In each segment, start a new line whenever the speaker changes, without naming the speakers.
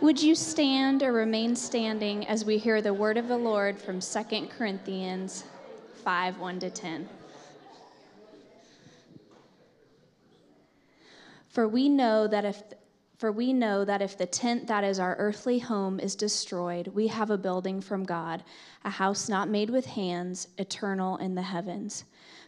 Would you stand or remain standing as we hear the word of the Lord from 2 Corinthians 5 1 to 10? For we know that if for we know that if the tent that is our earthly home is destroyed, we have a building from God, a house not made with hands, eternal in the heavens.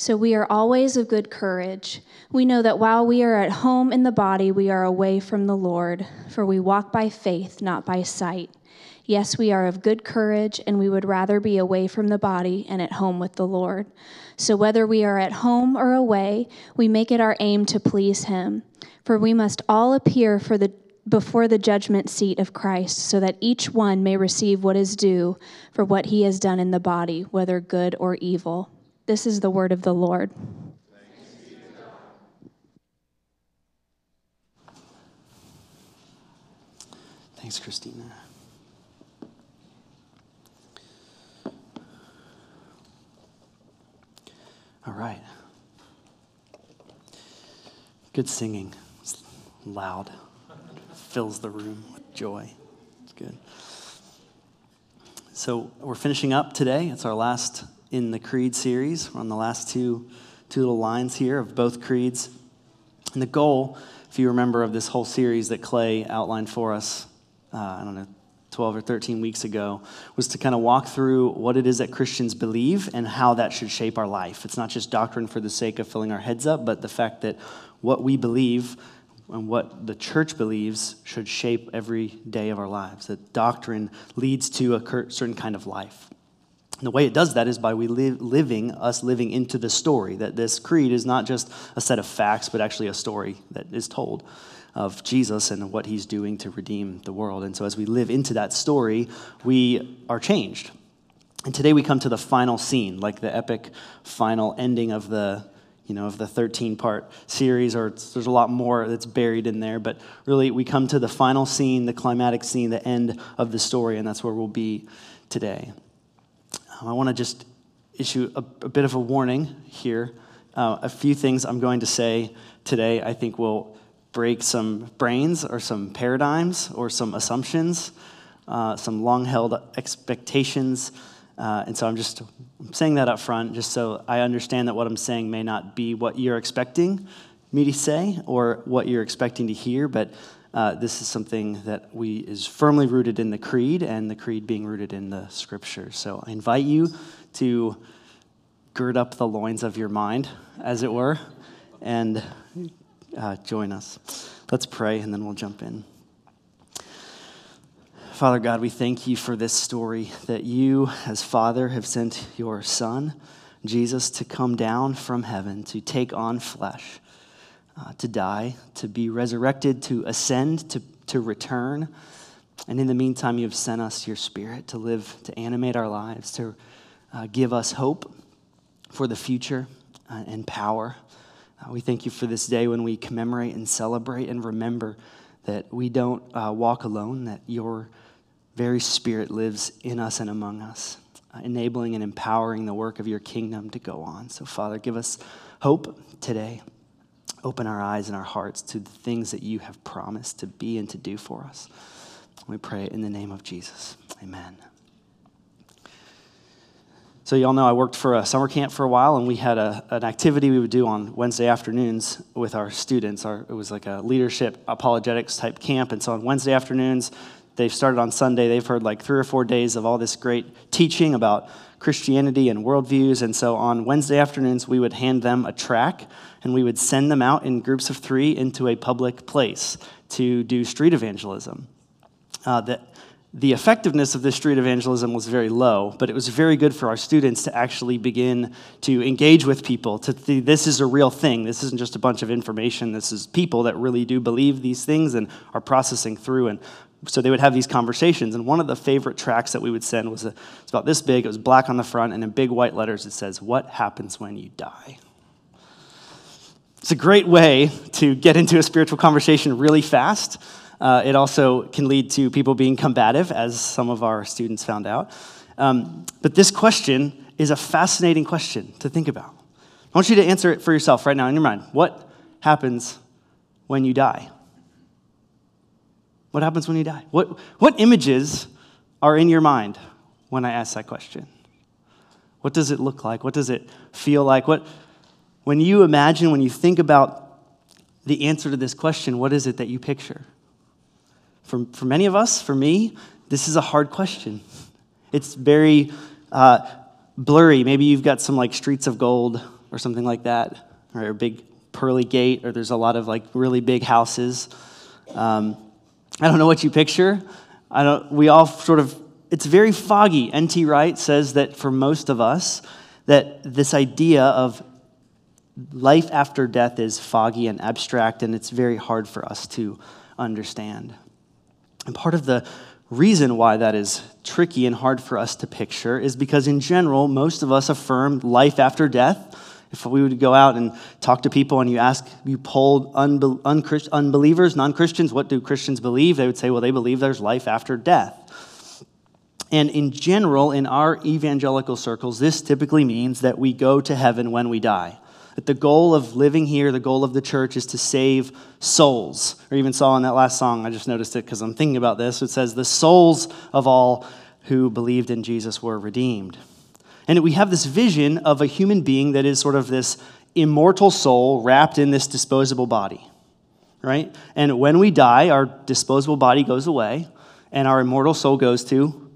So we are always of good courage. We know that while we are at home in the body, we are away from the Lord, for we walk by faith, not by sight. Yes, we are of good courage, and we would rather be away from the body and at home with the Lord. So whether we are at home or away, we make it our aim to please Him. For we must all appear for the before the judgment seat of Christ, so that each one may receive what is due for what he has done in the body, whether good or evil. This is the word of the Lord.
Thanks, Christina. All right. Good singing. It's loud fills the room with joy. It's good. So we're finishing up today. It's our last in the Creed series. We're on the last two, two little lines here of both creeds. And the goal, if you remember, of this whole series that Clay outlined for us, uh, I don't know, 12 or 13 weeks ago, was to kind of walk through what it is that Christians believe and how that should shape our life. It's not just doctrine for the sake of filling our heads up, but the fact that what we believe and what the church believes should shape every day of our lives. That doctrine leads to a certain kind of life. And the way it does that is by we live, living, us living into the story. That this creed is not just a set of facts, but actually a story that is told of Jesus and what he's doing to redeem the world. And so as we live into that story, we are changed. And today we come to the final scene, like the epic final ending of the you know, of the 13 part series, or there's a lot more that's buried in there. But really, we come to the final scene, the climatic scene, the end of the story, and that's where we'll be today. I want to just issue a, a, bit of a warning here. Uh, a few things I'm going to say today I think will break some brains or some paradigms or some assumptions, uh, some long held expectations. Uh, and so I'm just saying that up front, just so I understand that what I'm saying may not be what you're expecting me to say or what you're expecting to hear, but uh, this is something that we is firmly rooted in the creed, and the creed being rooted in the scripture. So I invite you to gird up the loins of your mind, as it were, and uh, join us. Let's pray, and then we'll jump in. Father God, we thank you for this story that you, as Father, have sent your Son, Jesus, to come down from heaven, to take on flesh, uh, to die, to be resurrected, to ascend, to, to return. And in the meantime, you have sent us your Spirit to live, to animate our lives, to uh, give us hope for the future uh, and power. Uh, we thank you for this day when we commemorate and celebrate and remember that we don't uh, walk alone, that your very Spirit lives in us and among us, enabling and empowering the work of your kingdom to go on. So, Father, give us hope today. Open our eyes and our hearts to the things that you have promised to be and to do for us. We pray in the name of Jesus. Amen. So, y'all know I worked for a summer camp for a while, and we had a, an activity we would do on Wednesday afternoons with our students. Our, it was like a leadership apologetics type camp. And so, on Wednesday afternoons, They've started on Sunday. They've heard like three or four days of all this great teaching about Christianity and worldviews. And so on Wednesday afternoons, we would hand them a track and we would send them out in groups of three into a public place to do street evangelism. Uh, the, the effectiveness of this street evangelism was very low, but it was very good for our students to actually begin to engage with people, to see this is a real thing. This isn't just a bunch of information. This is people that really do believe these things and are processing through and so they would have these conversations. And one of the favorite tracks that we would send was a, it's about this big. It was black on the front, and in big white letters it says, "What happens when you die?" It's a great way to get into a spiritual conversation really fast. Uh, it also can lead to people being combative, as some of our students found out. Um, but this question is a fascinating question to think about. I want you to answer it for yourself right now in your mind. What happens when you die? What happens when you die? What, what images are in your mind when I ask that question? What does it look like? What does it feel like? What, when you imagine, when you think about the answer to this question, what is it that you picture? For, for many of us, for me, this is a hard question. It's very uh, blurry. Maybe you've got some like streets of gold or something like that, or a big pearly gate, or there's a lot of like really big houses. Um, I don't know what you picture. I don't, we all sort of, it's very foggy. N.T. Wright says that for most of us, that this idea of life after death is foggy and abstract, and it's very hard for us to understand. And part of the reason why that is tricky and hard for us to picture is because, in general, most of us affirm life after death. If we would go out and talk to people and you ask, you polled unbe- unbelievers, non Christians, what do Christians believe? They would say, well, they believe there's life after death. And in general, in our evangelical circles, this typically means that we go to heaven when we die. That the goal of living here, the goal of the church is to save souls. Or even saw in that last song, I just noticed it because I'm thinking about this. It says, The souls of all who believed in Jesus were redeemed. And we have this vision of a human being that is sort of this immortal soul wrapped in this disposable body, right? And when we die, our disposable body goes away, and our immortal soul goes to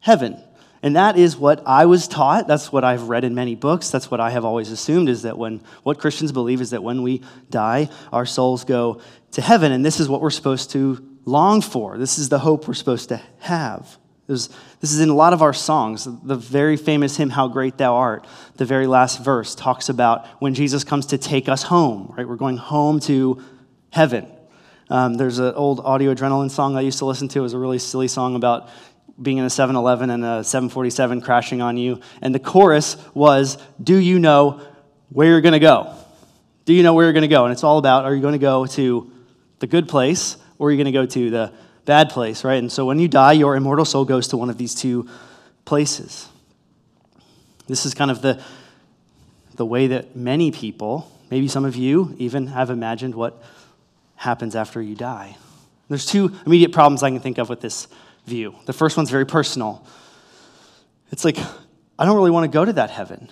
heaven. And that is what I was taught. That's what I've read in many books. That's what I have always assumed is that when what Christians believe is that when we die, our souls go to heaven. And this is what we're supposed to long for. This is the hope we're supposed to have. This is in a lot of our songs. The very famous hymn, How Great Thou Art, the very last verse talks about when Jesus comes to take us home, right? We're going home to heaven. Um, there's an old audio adrenaline song I used to listen to. It was a really silly song about being in a 7 Eleven and a 747 crashing on you. And the chorus was, Do you know where you're going to go? Do you know where you're going to go? And it's all about are you going to go to the good place or are you going to go to the bad place, right? And so when you die, your immortal soul goes to one of these two places. This is kind of the, the way that many people, maybe some of you, even have imagined what happens after you die. There's two immediate problems I can think of with this view. The first one's very personal. It's like, I don't really want to go to that heaven.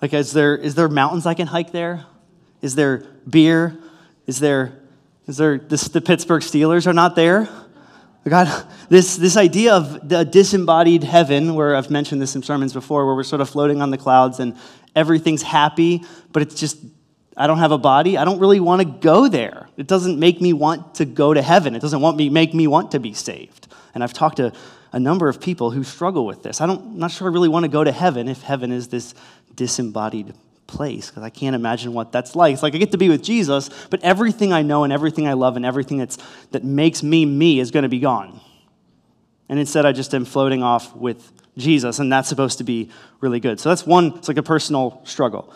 Like, is there, is there mountains I can hike there? Is there beer? Is there, is there this, the Pittsburgh Steelers are not there? God, this, this idea of the disembodied heaven, where I've mentioned this in sermons before, where we're sort of floating on the clouds and everything's happy, but it's just, I don't have a body. I don't really want to go there. It doesn't make me want to go to heaven. It doesn't want me, make me want to be saved. And I've talked to a number of people who struggle with this. I don't, I'm not sure I really want to go to heaven if heaven is this disembodied place, because I can't imagine what that's like. It's like I get to be with Jesus, but everything I know and everything I love and everything that's, that makes me me is going to be gone. And instead, I just am floating off with Jesus, and that's supposed to be really good. So that's one, it's like a personal struggle.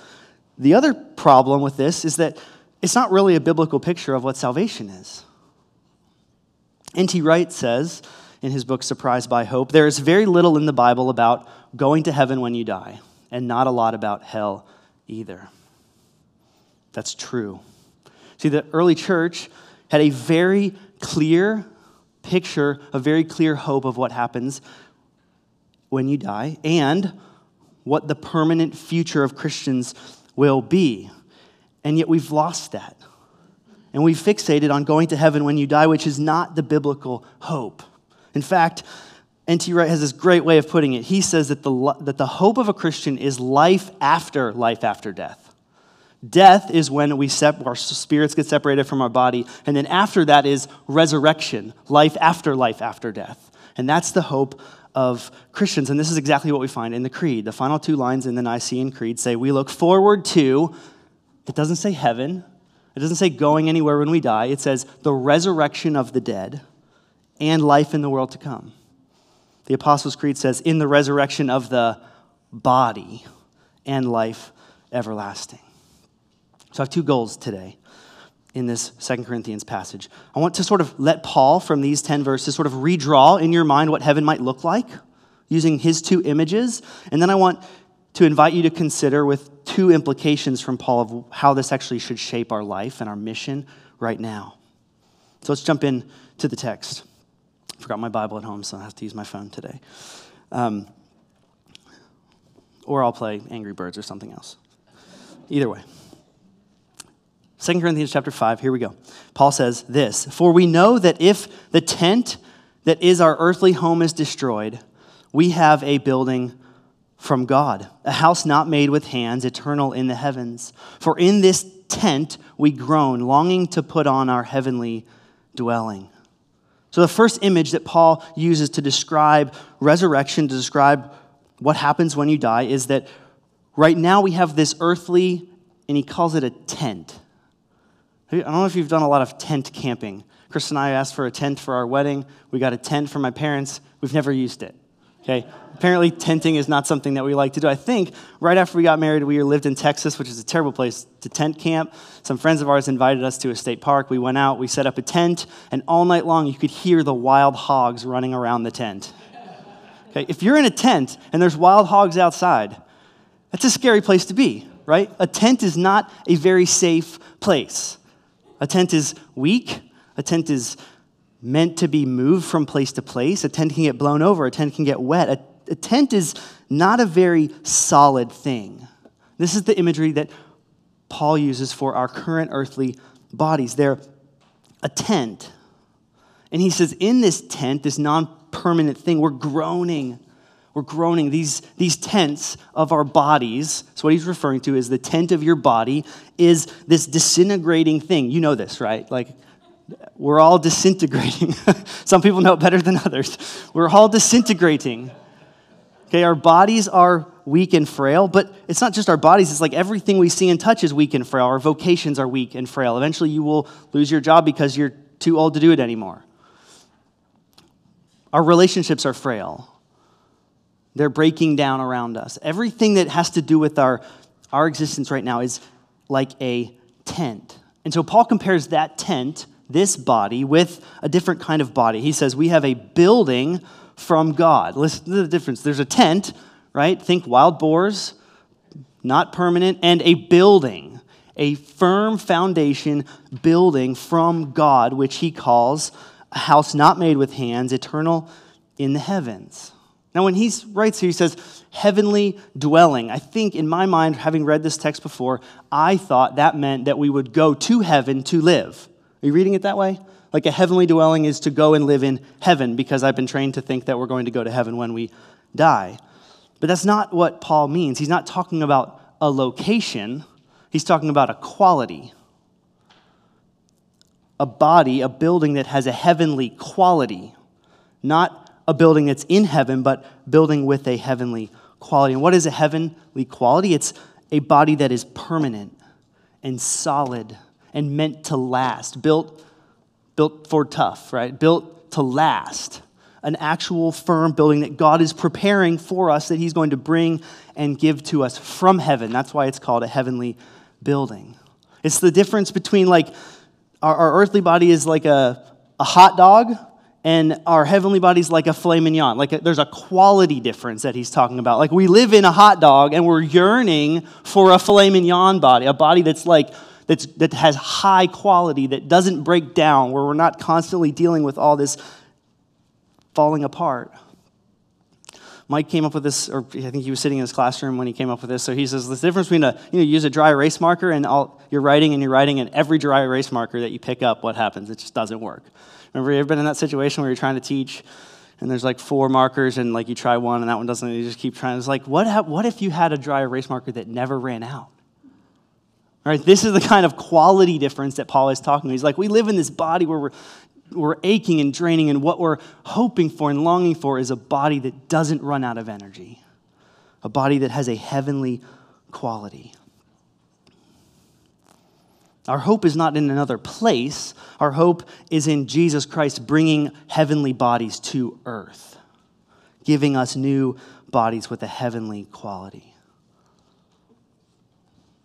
The other problem with this is that it's not really a biblical picture of what salvation is. N.T. Wright says, in his book Surprised by Hope, there is very little in the Bible about going to heaven when you die, and not a lot about hell either. That's true. See, the early church had a very clear picture, a very clear hope of what happens when you die and what the permanent future of Christians will be. And yet we've lost that. And we've fixated on going to heaven when you die, which is not the biblical hope. In fact, N.T. Wright has this great way of putting it. He says that the, that the hope of a Christian is life after life after death. Death is when we sep- our spirits get separated from our body, and then after that is resurrection, life after life after death. And that's the hope of Christians. And this is exactly what we find in the Creed. The final two lines in the Nicene Creed say, We look forward to, it doesn't say heaven, it doesn't say going anywhere when we die, it says the resurrection of the dead and life in the world to come. The Apostles' Creed says, in the resurrection of the body and life everlasting. So I have two goals today in this Second Corinthians passage. I want to sort of let Paul, from these 10 verses, sort of redraw in your mind what heaven might look like using his two images. And then I want to invite you to consider with two implications from Paul of how this actually should shape our life and our mission right now. So let's jump in to the text. Forgot my Bible at home, so I have to use my phone today. Um, or I'll play Angry Birds or something else. Either way. 2 Corinthians chapter 5, here we go. Paul says this For we know that if the tent that is our earthly home is destroyed, we have a building from God, a house not made with hands, eternal in the heavens. For in this tent we groan, longing to put on our heavenly dwelling. So, the first image that Paul uses to describe resurrection, to describe what happens when you die, is that right now we have this earthly, and he calls it a tent. I don't know if you've done a lot of tent camping. Chris and I asked for a tent for our wedding. We got a tent for my parents. We've never used it. Okay? Apparently, tenting is not something that we like to do. I think right after we got married, we lived in Texas, which is a terrible place to tent camp. Some friends of ours invited us to a state park. We went out, we set up a tent, and all night long you could hear the wild hogs running around the tent. Okay? If you're in a tent and there's wild hogs outside, that's a scary place to be, right? A tent is not a very safe place. A tent is weak. A tent is meant to be moved from place to place. A tent can get blown over. A tent can get wet. A, a tent is not a very solid thing. This is the imagery that Paul uses for our current earthly bodies. They're a tent. And he says, in this tent, this non permanent thing, we're groaning we're groaning. These, these tents of our bodies, so what he's referring to is the tent of your body, is this disintegrating thing. You know this, right? Like, we're all disintegrating. Some people know it better than others. We're all disintegrating. Okay, our bodies are weak and frail, but it's not just our bodies, it's like everything we see and touch is weak and frail. Our vocations are weak and frail. Eventually, you will lose your job because you're too old to do it anymore. Our relationships are frail. They're breaking down around us. Everything that has to do with our, our existence right now is like a tent. And so Paul compares that tent, this body, with a different kind of body. He says, We have a building from God. Listen to the difference. There's a tent, right? Think wild boars, not permanent, and a building, a firm foundation building from God, which he calls a house not made with hands, eternal in the heavens. Now, when he writes here, he says, heavenly dwelling. I think in my mind, having read this text before, I thought that meant that we would go to heaven to live. Are you reading it that way? Like a heavenly dwelling is to go and live in heaven, because I've been trained to think that we're going to go to heaven when we die. But that's not what Paul means. He's not talking about a location, he's talking about a quality. A body, a building that has a heavenly quality, not a building that's in heaven, but building with a heavenly quality. And what is a heavenly quality? It's a body that is permanent and solid and meant to last, built, built Ford tough, right? Built to last. An actual firm building that God is preparing for us that He's going to bring and give to us from heaven. That's why it's called a heavenly building. It's the difference between like our, our earthly body is like a, a hot dog and our heavenly body's like a filet mignon. Like a, there's a quality difference that he's talking about. Like we live in a hot dog and we're yearning for a filet mignon body, a body that's like that's, that has high quality, that doesn't break down, where we're not constantly dealing with all this falling apart. Mike came up with this, or I think he was sitting in his classroom when he came up with this. So he says the difference between a you know use a dry erase marker and all, you're writing and you're writing, and every dry erase marker that you pick up, what happens? It just doesn't work. Remember, you ever been in that situation where you're trying to teach and there's like four markers and like you try one and that one doesn't, and you just keep trying. It's like, what, ha- what if you had a dry erase marker that never ran out? Right, this is the kind of quality difference that Paul is talking about. He's like, we live in this body where we're, we're aching and draining, and what we're hoping for and longing for is a body that doesn't run out of energy, a body that has a heavenly quality. Our hope is not in another place. Our hope is in Jesus Christ bringing heavenly bodies to earth, giving us new bodies with a heavenly quality.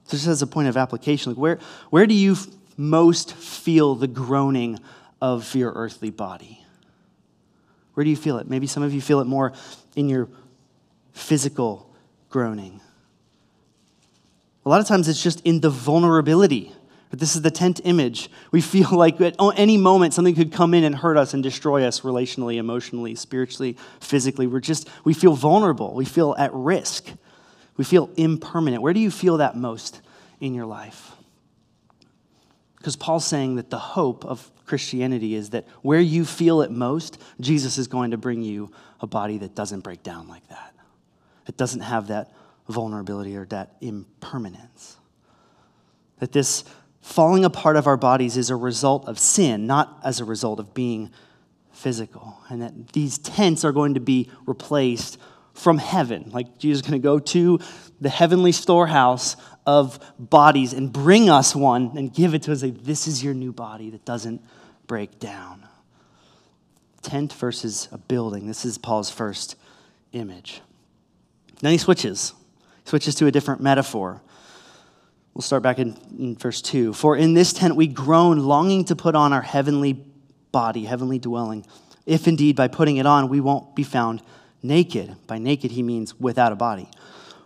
So just as a point of application, like where, where do you most feel the groaning of your earthly body? Where do you feel it? Maybe some of you feel it more in your physical groaning. A lot of times it's just in the vulnerability but this is the tent image. We feel like at any moment something could come in and hurt us and destroy us relationally, emotionally, spiritually, physically. We're just, we feel vulnerable. We feel at risk. We feel impermanent. Where do you feel that most in your life? Because Paul's saying that the hope of Christianity is that where you feel it most, Jesus is going to bring you a body that doesn't break down like that. It doesn't have that vulnerability or that impermanence. That this falling apart of our bodies is a result of sin, not as a result of being physical. And that these tents are going to be replaced from heaven. Like Jesus is going to go to the heavenly storehouse of bodies and bring us one and give it to us. Like, this is your new body that doesn't break down. Tent versus a building. This is Paul's first image. Then he switches. He switches to a different metaphor. We'll start back in, in, verse 2. For in this tent we groan, longing to put on our heavenly body, heavenly dwelling, if indeed by putting it on we won't be found naked. By naked, he means without a body.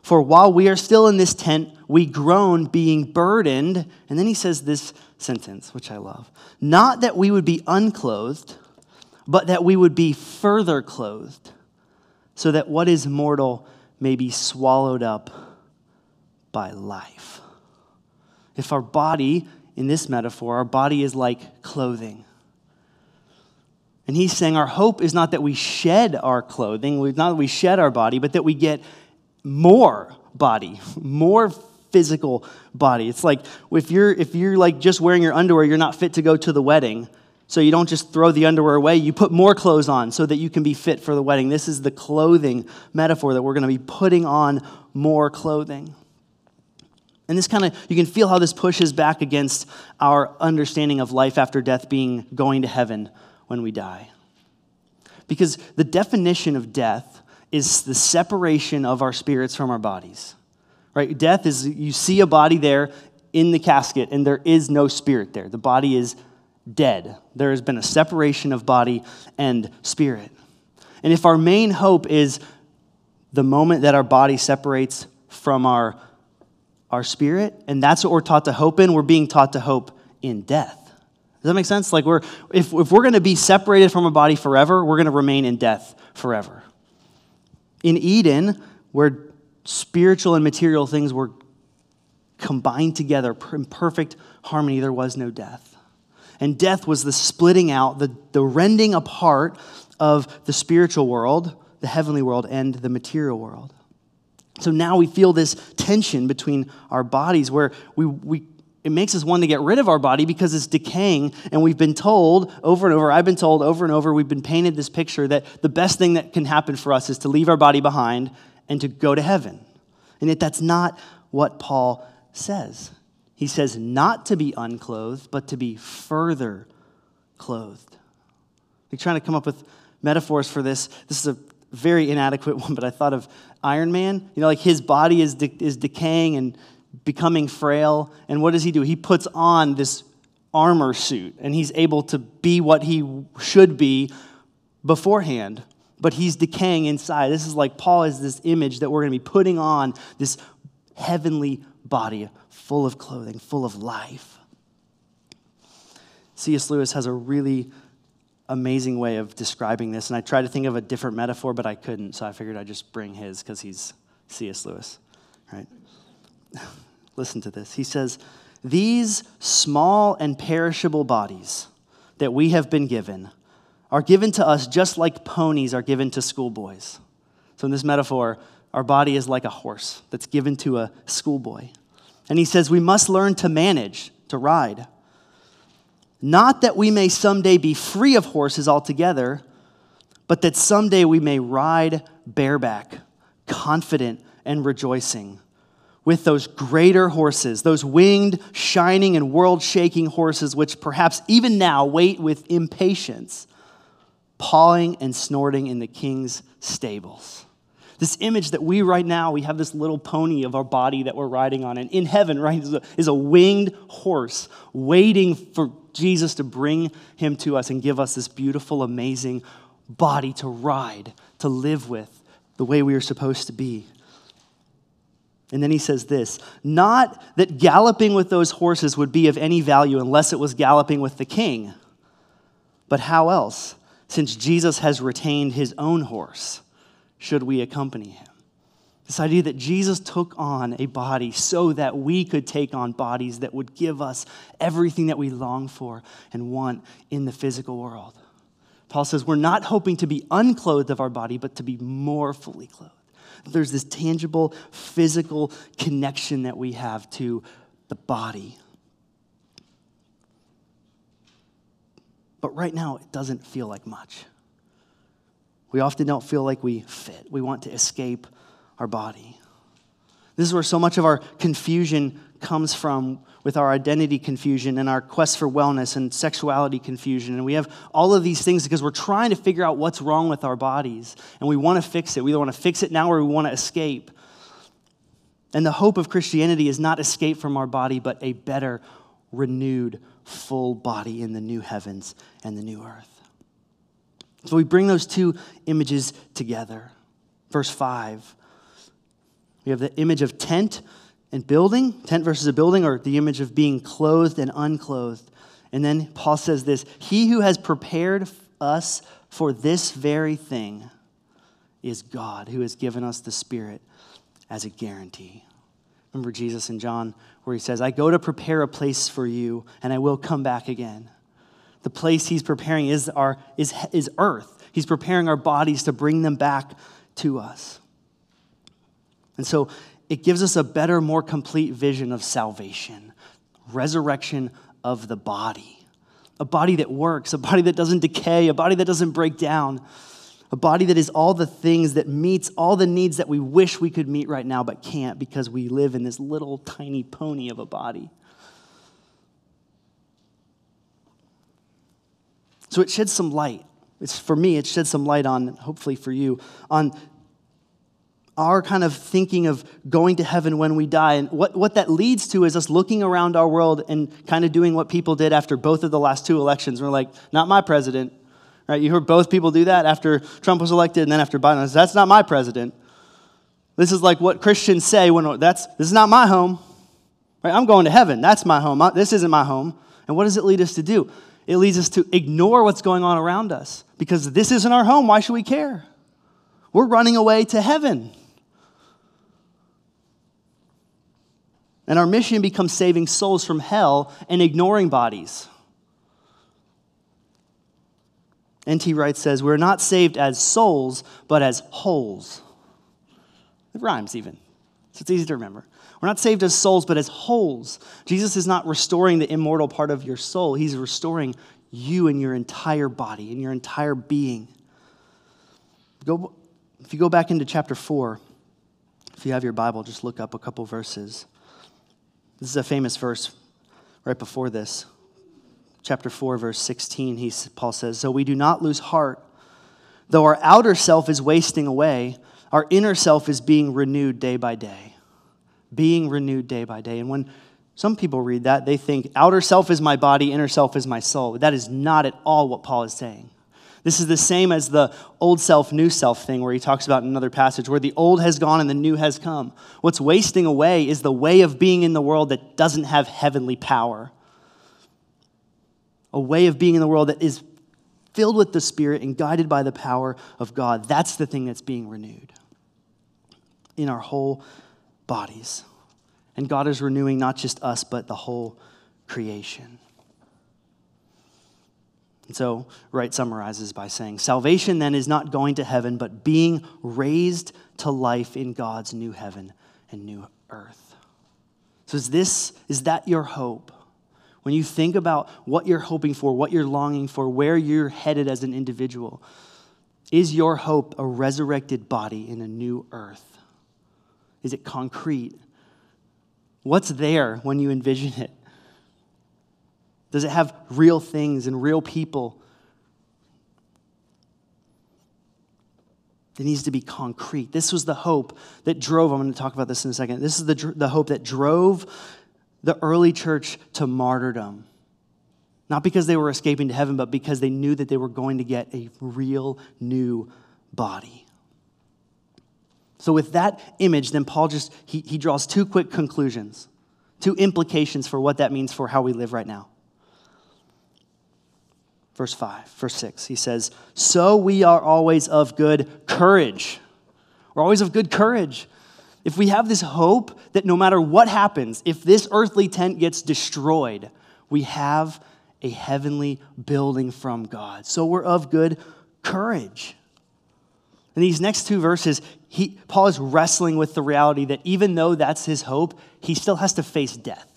For while we are still in this tent, we groan, being burdened. And then he says this sentence, which I love Not that we would be unclothed, but that we would be further clothed, so that what is mortal may be swallowed up by life. If our body, in this metaphor, our body is like clothing. And he's saying our hope is not that we shed our clothing, not that we shed our body, but that we get more body, more physical body. It's like if you're if you're like just wearing your underwear, you're not fit to go to the wedding. So you don't just throw the underwear away, you put more clothes on so that you can be fit for the wedding. This is the clothing metaphor that we're going to be putting on more clothing. And this kind of, you can feel how this pushes back against our understanding of life after death being going to heaven when we die. Because the definition of death is the separation of our spirits from our bodies. Right? Death is you see a body there in the casket and there is no spirit there. The body is dead. There has been a separation of body and spirit. And if our main hope is the moment that our body separates from our our spirit, and that's what we're taught to hope in. We're being taught to hope in death. Does that make sense? Like we're if, if we're going to be separated from a body forever, we're going to remain in death forever. In Eden, where spiritual and material things were combined together in perfect harmony, there was no death. And death was the splitting out, the, the rending apart of the spiritual world, the heavenly world, and the material world. So now we feel this tension between our bodies where we, we, it makes us want to get rid of our body because it's decaying. And we've been told over and over, I've been told over and over, we've been painted this picture that the best thing that can happen for us is to leave our body behind and to go to heaven. And yet that's not what Paul says. He says not to be unclothed, but to be further clothed. We're trying to come up with metaphors for this. This is a very inadequate one, but I thought of Iron Man. You know, like his body is, de- is decaying and becoming frail. And what does he do? He puts on this armor suit and he's able to be what he should be beforehand, but he's decaying inside. This is like Paul is this image that we're going to be putting on this heavenly body full of clothing, full of life. C.S. Lewis has a really amazing way of describing this. And I tried to think of a different metaphor, but I couldn't. So I figured I'd just bring his because he's C.S. Lewis, right? Listen to this. He says, These small and perishable bodies that we have been given are given to us just like ponies are given to schoolboys. So in this metaphor, our body is like a horse that's given to a schoolboy. And he says, We must learn to manage, to ride not that we may someday be free of horses altogether, but that someday we may ride bareback, confident and rejoicing, with those greater horses, those winged, shining, and world shaking horses, which perhaps even now wait with impatience, pawing and snorting in the king's stables. This image that we right now, we have this little pony of our body that we're riding on. And in heaven, right, is a, is a winged horse waiting for Jesus to bring him to us and give us this beautiful, amazing body to ride, to live with the way we are supposed to be. And then he says this not that galloping with those horses would be of any value unless it was galloping with the king. But how else? Since Jesus has retained his own horse, should we accompany him? This idea that Jesus took on a body so that we could take on bodies that would give us everything that we long for and want in the physical world. Paul says we're not hoping to be unclothed of our body, but to be more fully clothed. There's this tangible, physical connection that we have to the body. But right now, it doesn't feel like much. We often don't feel like we fit. We want to escape our body. This is where so much of our confusion comes from with our identity confusion and our quest for wellness and sexuality confusion. And we have all of these things because we're trying to figure out what's wrong with our bodies. And we want to fix it. We either want to fix it now or we want to escape. And the hope of Christianity is not escape from our body, but a better, renewed, full body in the new heavens and the new earth. So we bring those two images together. Verse 5 we have the image of tent and building, tent versus a building, or the image of being clothed and unclothed. And then Paul says this He who has prepared us for this very thing is God, who has given us the Spirit as a guarantee. Remember Jesus in John, where he says, I go to prepare a place for you, and I will come back again. The place he's preparing is, our, is, is earth. He's preparing our bodies to bring them back to us. And so it gives us a better, more complete vision of salvation, resurrection of the body. A body that works, a body that doesn't decay, a body that doesn't break down, a body that is all the things that meets all the needs that we wish we could meet right now but can't because we live in this little tiny pony of a body. So it sheds some light. It's, for me, it sheds some light on, hopefully for you, on our kind of thinking of going to heaven when we die. And what, what that leads to is us looking around our world and kind of doing what people did after both of the last two elections. We're like, not my president. Right? You heard both people do that after Trump was elected and then after Biden. That's not my president. This is like what Christians say when that's this is not my home. Right? I'm going to heaven. That's my home. This isn't my home. And what does it lead us to do? It leads us to ignore what's going on around us because this isn't our home. Why should we care? We're running away to heaven. And our mission becomes saving souls from hell and ignoring bodies. N.T. Wright says, We're not saved as souls, but as wholes. It rhymes even, so it's easy to remember. We're not saved as souls, but as wholes. Jesus is not restoring the immortal part of your soul, He's restoring you and your entire body and your entire being. Go, if you go back into chapter 4, if you have your Bible, just look up a couple verses. This is a famous verse right before this. Chapter 4, verse 16, he, Paul says, So we do not lose heart. Though our outer self is wasting away, our inner self is being renewed day by day. Being renewed day by day. And when some people read that, they think outer self is my body, inner self is my soul. That is not at all what Paul is saying. This is the same as the old self, new self thing where he talks about in another passage where the old has gone and the new has come. What's wasting away is the way of being in the world that doesn't have heavenly power. A way of being in the world that is filled with the Spirit and guided by the power of God. That's the thing that's being renewed in our whole bodies. And God is renewing not just us, but the whole creation. And so, Wright summarizes by saying Salvation then is not going to heaven, but being raised to life in God's new heaven and new earth. So, is this, is that your hope? When you think about what you're hoping for, what you're longing for, where you're headed as an individual, is your hope a resurrected body in a new earth? Is it concrete? What's there when you envision it? Does it have real things and real people? It needs to be concrete. This was the hope that drove, I'm going to talk about this in a second. This is the, the hope that drove the early church to martyrdom. Not because they were escaping to heaven, but because they knew that they were going to get a real new body. So, with that image, then Paul just he, he draws two quick conclusions, two implications for what that means for how we live right now. Verse 5, verse 6, he says, So we are always of good courage. We're always of good courage. If we have this hope that no matter what happens, if this earthly tent gets destroyed, we have a heavenly building from God. So we're of good courage. In these next two verses, he, Paul is wrestling with the reality that even though that's his hope, he still has to face death.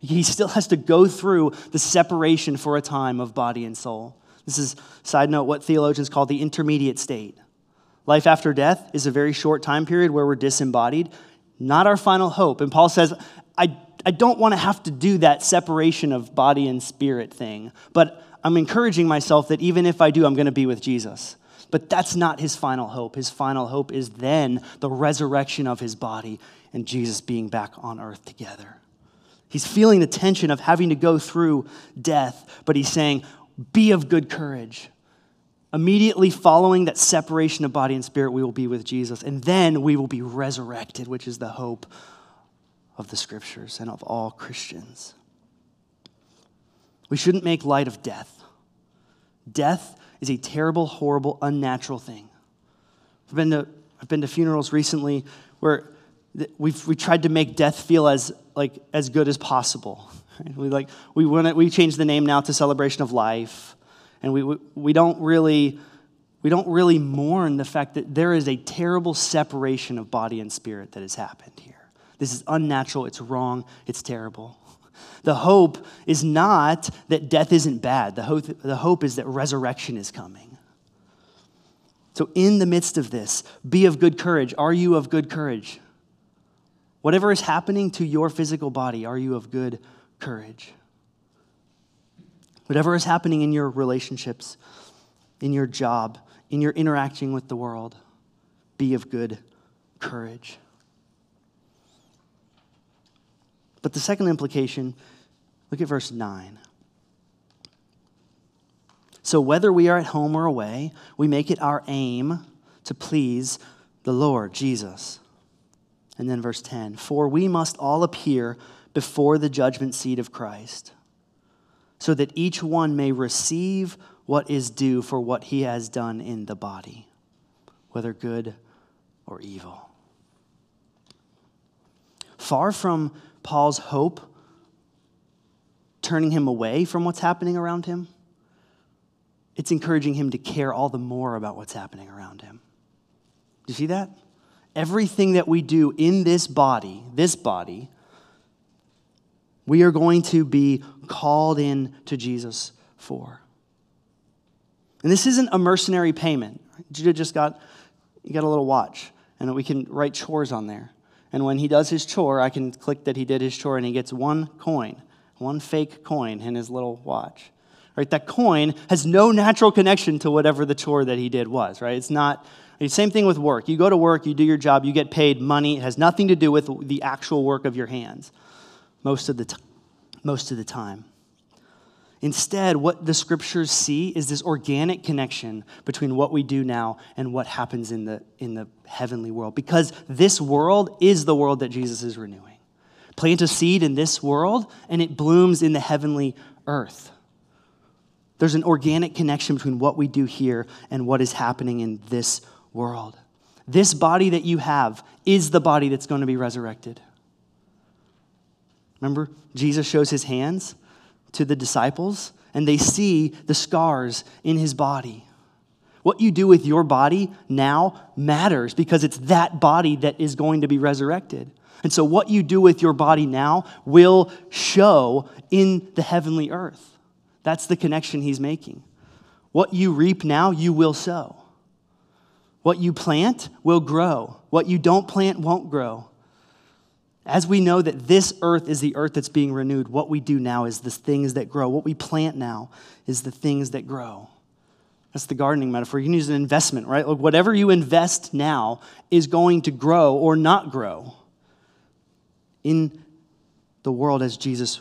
He still has to go through the separation for a time of body and soul. This is, side note, what theologians call the intermediate state. Life after death is a very short time period where we're disembodied, not our final hope. And Paul says, I, I don't want to have to do that separation of body and spirit thing, but I'm encouraging myself that even if I do, I'm going to be with Jesus. But that's not his final hope. His final hope is then the resurrection of his body and Jesus being back on earth together. He's feeling the tension of having to go through death, but he's saying, Be of good courage. Immediately following that separation of body and spirit, we will be with Jesus. And then we will be resurrected, which is the hope of the scriptures and of all Christians. We shouldn't make light of death. Death is a terrible, horrible, unnatural thing. I've been to, I've been to funerals recently where we've we tried to make death feel as like as good as possible. We like we want we changed the name now to celebration of life, and we, we we don't really we don't really mourn the fact that there is a terrible separation of body and spirit that has happened here. This is unnatural. It's wrong. It's terrible. The hope is not that death isn't bad. The hope, the hope is that resurrection is coming. So, in the midst of this, be of good courage. Are you of good courage? Whatever is happening to your physical body, are you of good courage? Whatever is happening in your relationships, in your job, in your interacting with the world, be of good courage. But the second implication, look at verse 9. So, whether we are at home or away, we make it our aim to please the Lord Jesus. And then verse 10 For we must all appear before the judgment seat of Christ, so that each one may receive what is due for what he has done in the body, whether good or evil. Far from Paul's hope turning him away from what's happening around him, it's encouraging him to care all the more about what's happening around him. Do you see that? Everything that we do in this body, this body, we are going to be called in to Jesus for. And this isn't a mercenary payment. Judah just got, you got a little watch, and we can write chores on there. And when he does his chore, I can click that he did his chore, and he gets one coin, one fake coin in his little watch. Right? That coin has no natural connection to whatever the chore that he did was, right? It's not same thing with work. You go to work, you do your job, you get paid money. It has nothing to do with the actual work of your hands most of the, t- most of the time. Instead, what the scriptures see is this organic connection between what we do now and what happens in the, in the heavenly world. Because this world is the world that Jesus is renewing. Plant a seed in this world, and it blooms in the heavenly earth. There's an organic connection between what we do here and what is happening in this world. This body that you have is the body that's going to be resurrected. Remember, Jesus shows his hands to the disciples, and they see the scars in his body. What you do with your body now matters because it's that body that is going to be resurrected. And so, what you do with your body now will show in the heavenly earth. That's the connection he's making. What you reap now, you will sow. What you plant will grow. What you don't plant won't grow. As we know that this earth is the earth that's being renewed, what we do now is the things that grow. What we plant now is the things that grow. That's the gardening metaphor. You can use an investment, right? Like whatever you invest now is going to grow or not grow in the world as Jesus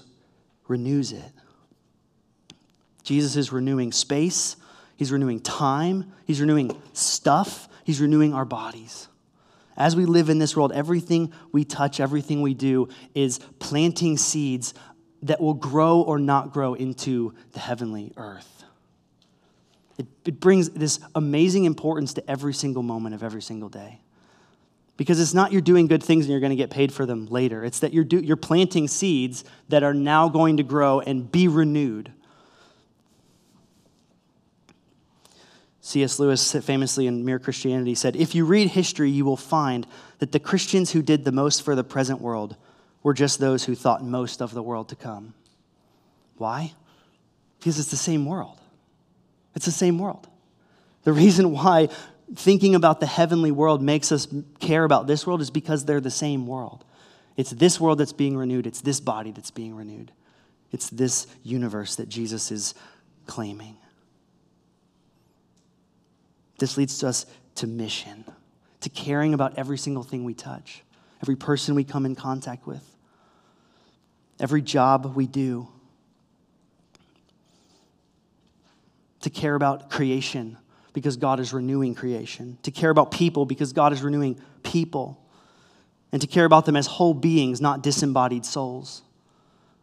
renews it. Jesus is renewing space, He's renewing time, He's renewing stuff, He's renewing our bodies. As we live in this world, everything we touch, everything we do is planting seeds that will grow or not grow into the heavenly earth. It, it brings this amazing importance to every single moment of every single day. Because it's not you're doing good things and you're going to get paid for them later. It's that you're, do, you're planting seeds that are now going to grow and be renewed. C.S. Lewis famously in Mere Christianity said, If you read history, you will find that the Christians who did the most for the present world were just those who thought most of the world to come. Why? Because it's the same world. It's the same world. The reason why thinking about the heavenly world makes us care about this world is because they're the same world. It's this world that's being renewed, it's this body that's being renewed, it's this universe that Jesus is claiming. This leads us to mission, to caring about every single thing we touch, every person we come in contact with, every job we do, to care about creation because God is renewing creation, to care about people because God is renewing people, and to care about them as whole beings, not disembodied souls.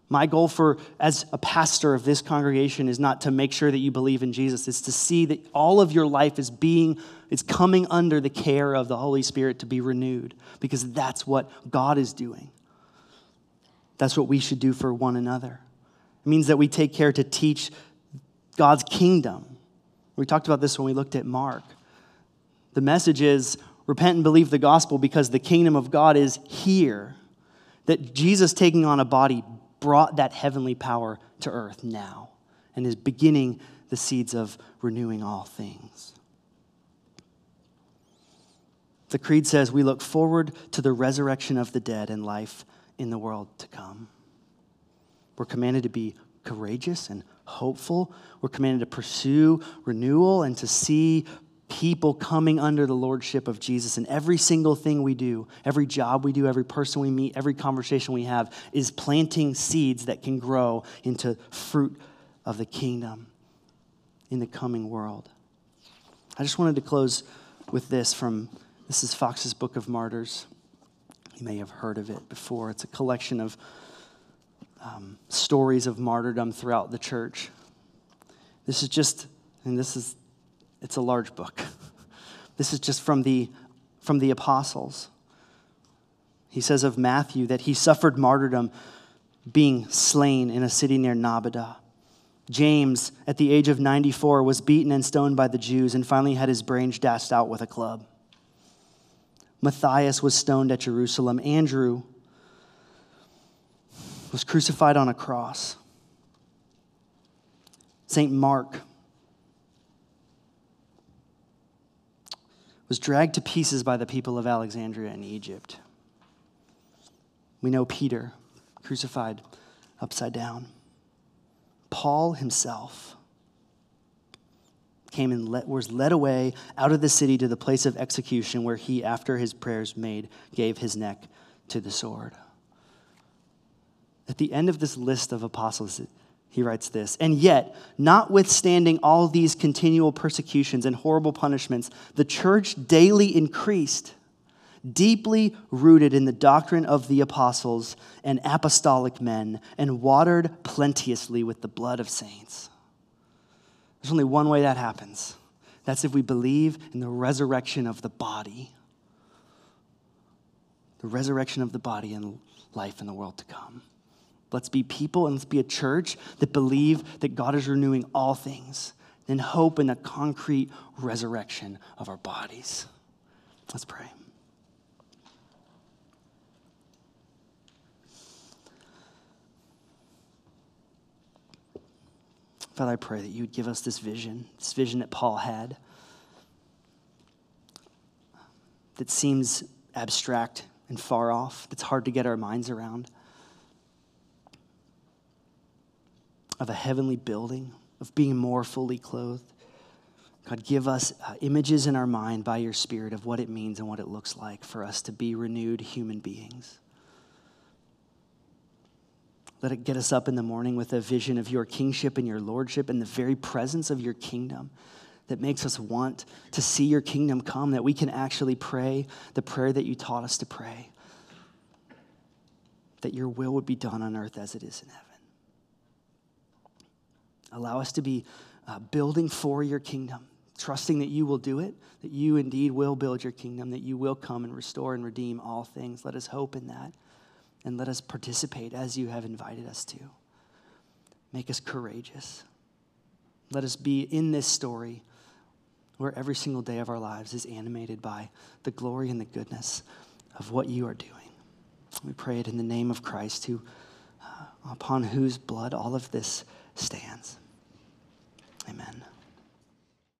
My goal for as a pastor of this congregation is not to make sure that you believe in Jesus. It's to see that all of your life is being it's coming under the care of the Holy Spirit to be renewed because that's what God is doing. That's what we should do for one another. It means that we take care to teach God's kingdom. We talked about this when we looked at Mark. The message is repent and believe the gospel because the kingdom of God is here. That Jesus taking on a body brought that heavenly power to earth now and is beginning the seeds of renewing all things. The Creed says we look forward to the resurrection of the dead and life in the world to come. We're commanded to be courageous and hopeful. We're commanded to pursue renewal and to see people coming under the lordship of Jesus. And every single thing we do, every job we do, every person we meet, every conversation we have is planting seeds that can grow into fruit of the kingdom in the coming world. I just wanted to close with this from this is Fox's Book of Martyrs. You may have heard of it before. It's a collection of um, stories of martyrdom throughout the church. This is just, and this is it's a large book. This is just from the, from the apostles. He says of Matthew that he suffered martyrdom being slain in a city near Nabada. James, at the age of 94, was beaten and stoned by the Jews and finally had his brains dashed out with a club. Matthias was stoned at Jerusalem. Andrew was crucified on a cross. St. Mark was dragged to pieces by the people of Alexandria in Egypt. We know Peter, crucified upside down. Paul himself came and let, was led away out of the city to the place of execution where he, after his prayers made, gave his neck to the sword. At the end of this list of apostles, he writes this And yet, notwithstanding all these continual persecutions and horrible punishments, the church daily increased, deeply rooted in the doctrine of the apostles and apostolic men, and watered plenteously with the blood of saints. There's only one way that happens that's if we believe in the resurrection of the body. The resurrection of the body and life in the world to come. Let's be people and let's be a church that believe that God is renewing all things and hope in the concrete resurrection of our bodies. Let's pray. Father, I pray that you would give us this vision, this vision that Paul had, that seems abstract and far off that's hard to get our minds around, of a heavenly building, of being more fully clothed. God, give us uh, images in our mind by your Spirit of what it means and what it looks like for us to be renewed human beings. Let it get us up in the morning with a vision of your kingship and your lordship and the very presence of your kingdom that makes us want to see your kingdom come, that we can actually pray the prayer that you taught us to pray, that your will would be done on earth as it is in heaven. Allow us to be uh, building for your kingdom, trusting that you will do it, that you indeed will build your kingdom, that you will come and restore and redeem all things. Let us hope in that and let us participate as you have invited us to. Make us courageous. Let us be in this story where every single day of our lives is animated by the glory and the goodness of what you are doing. We pray it in the name of Christ, who, uh, upon whose blood all of this stands. Amen.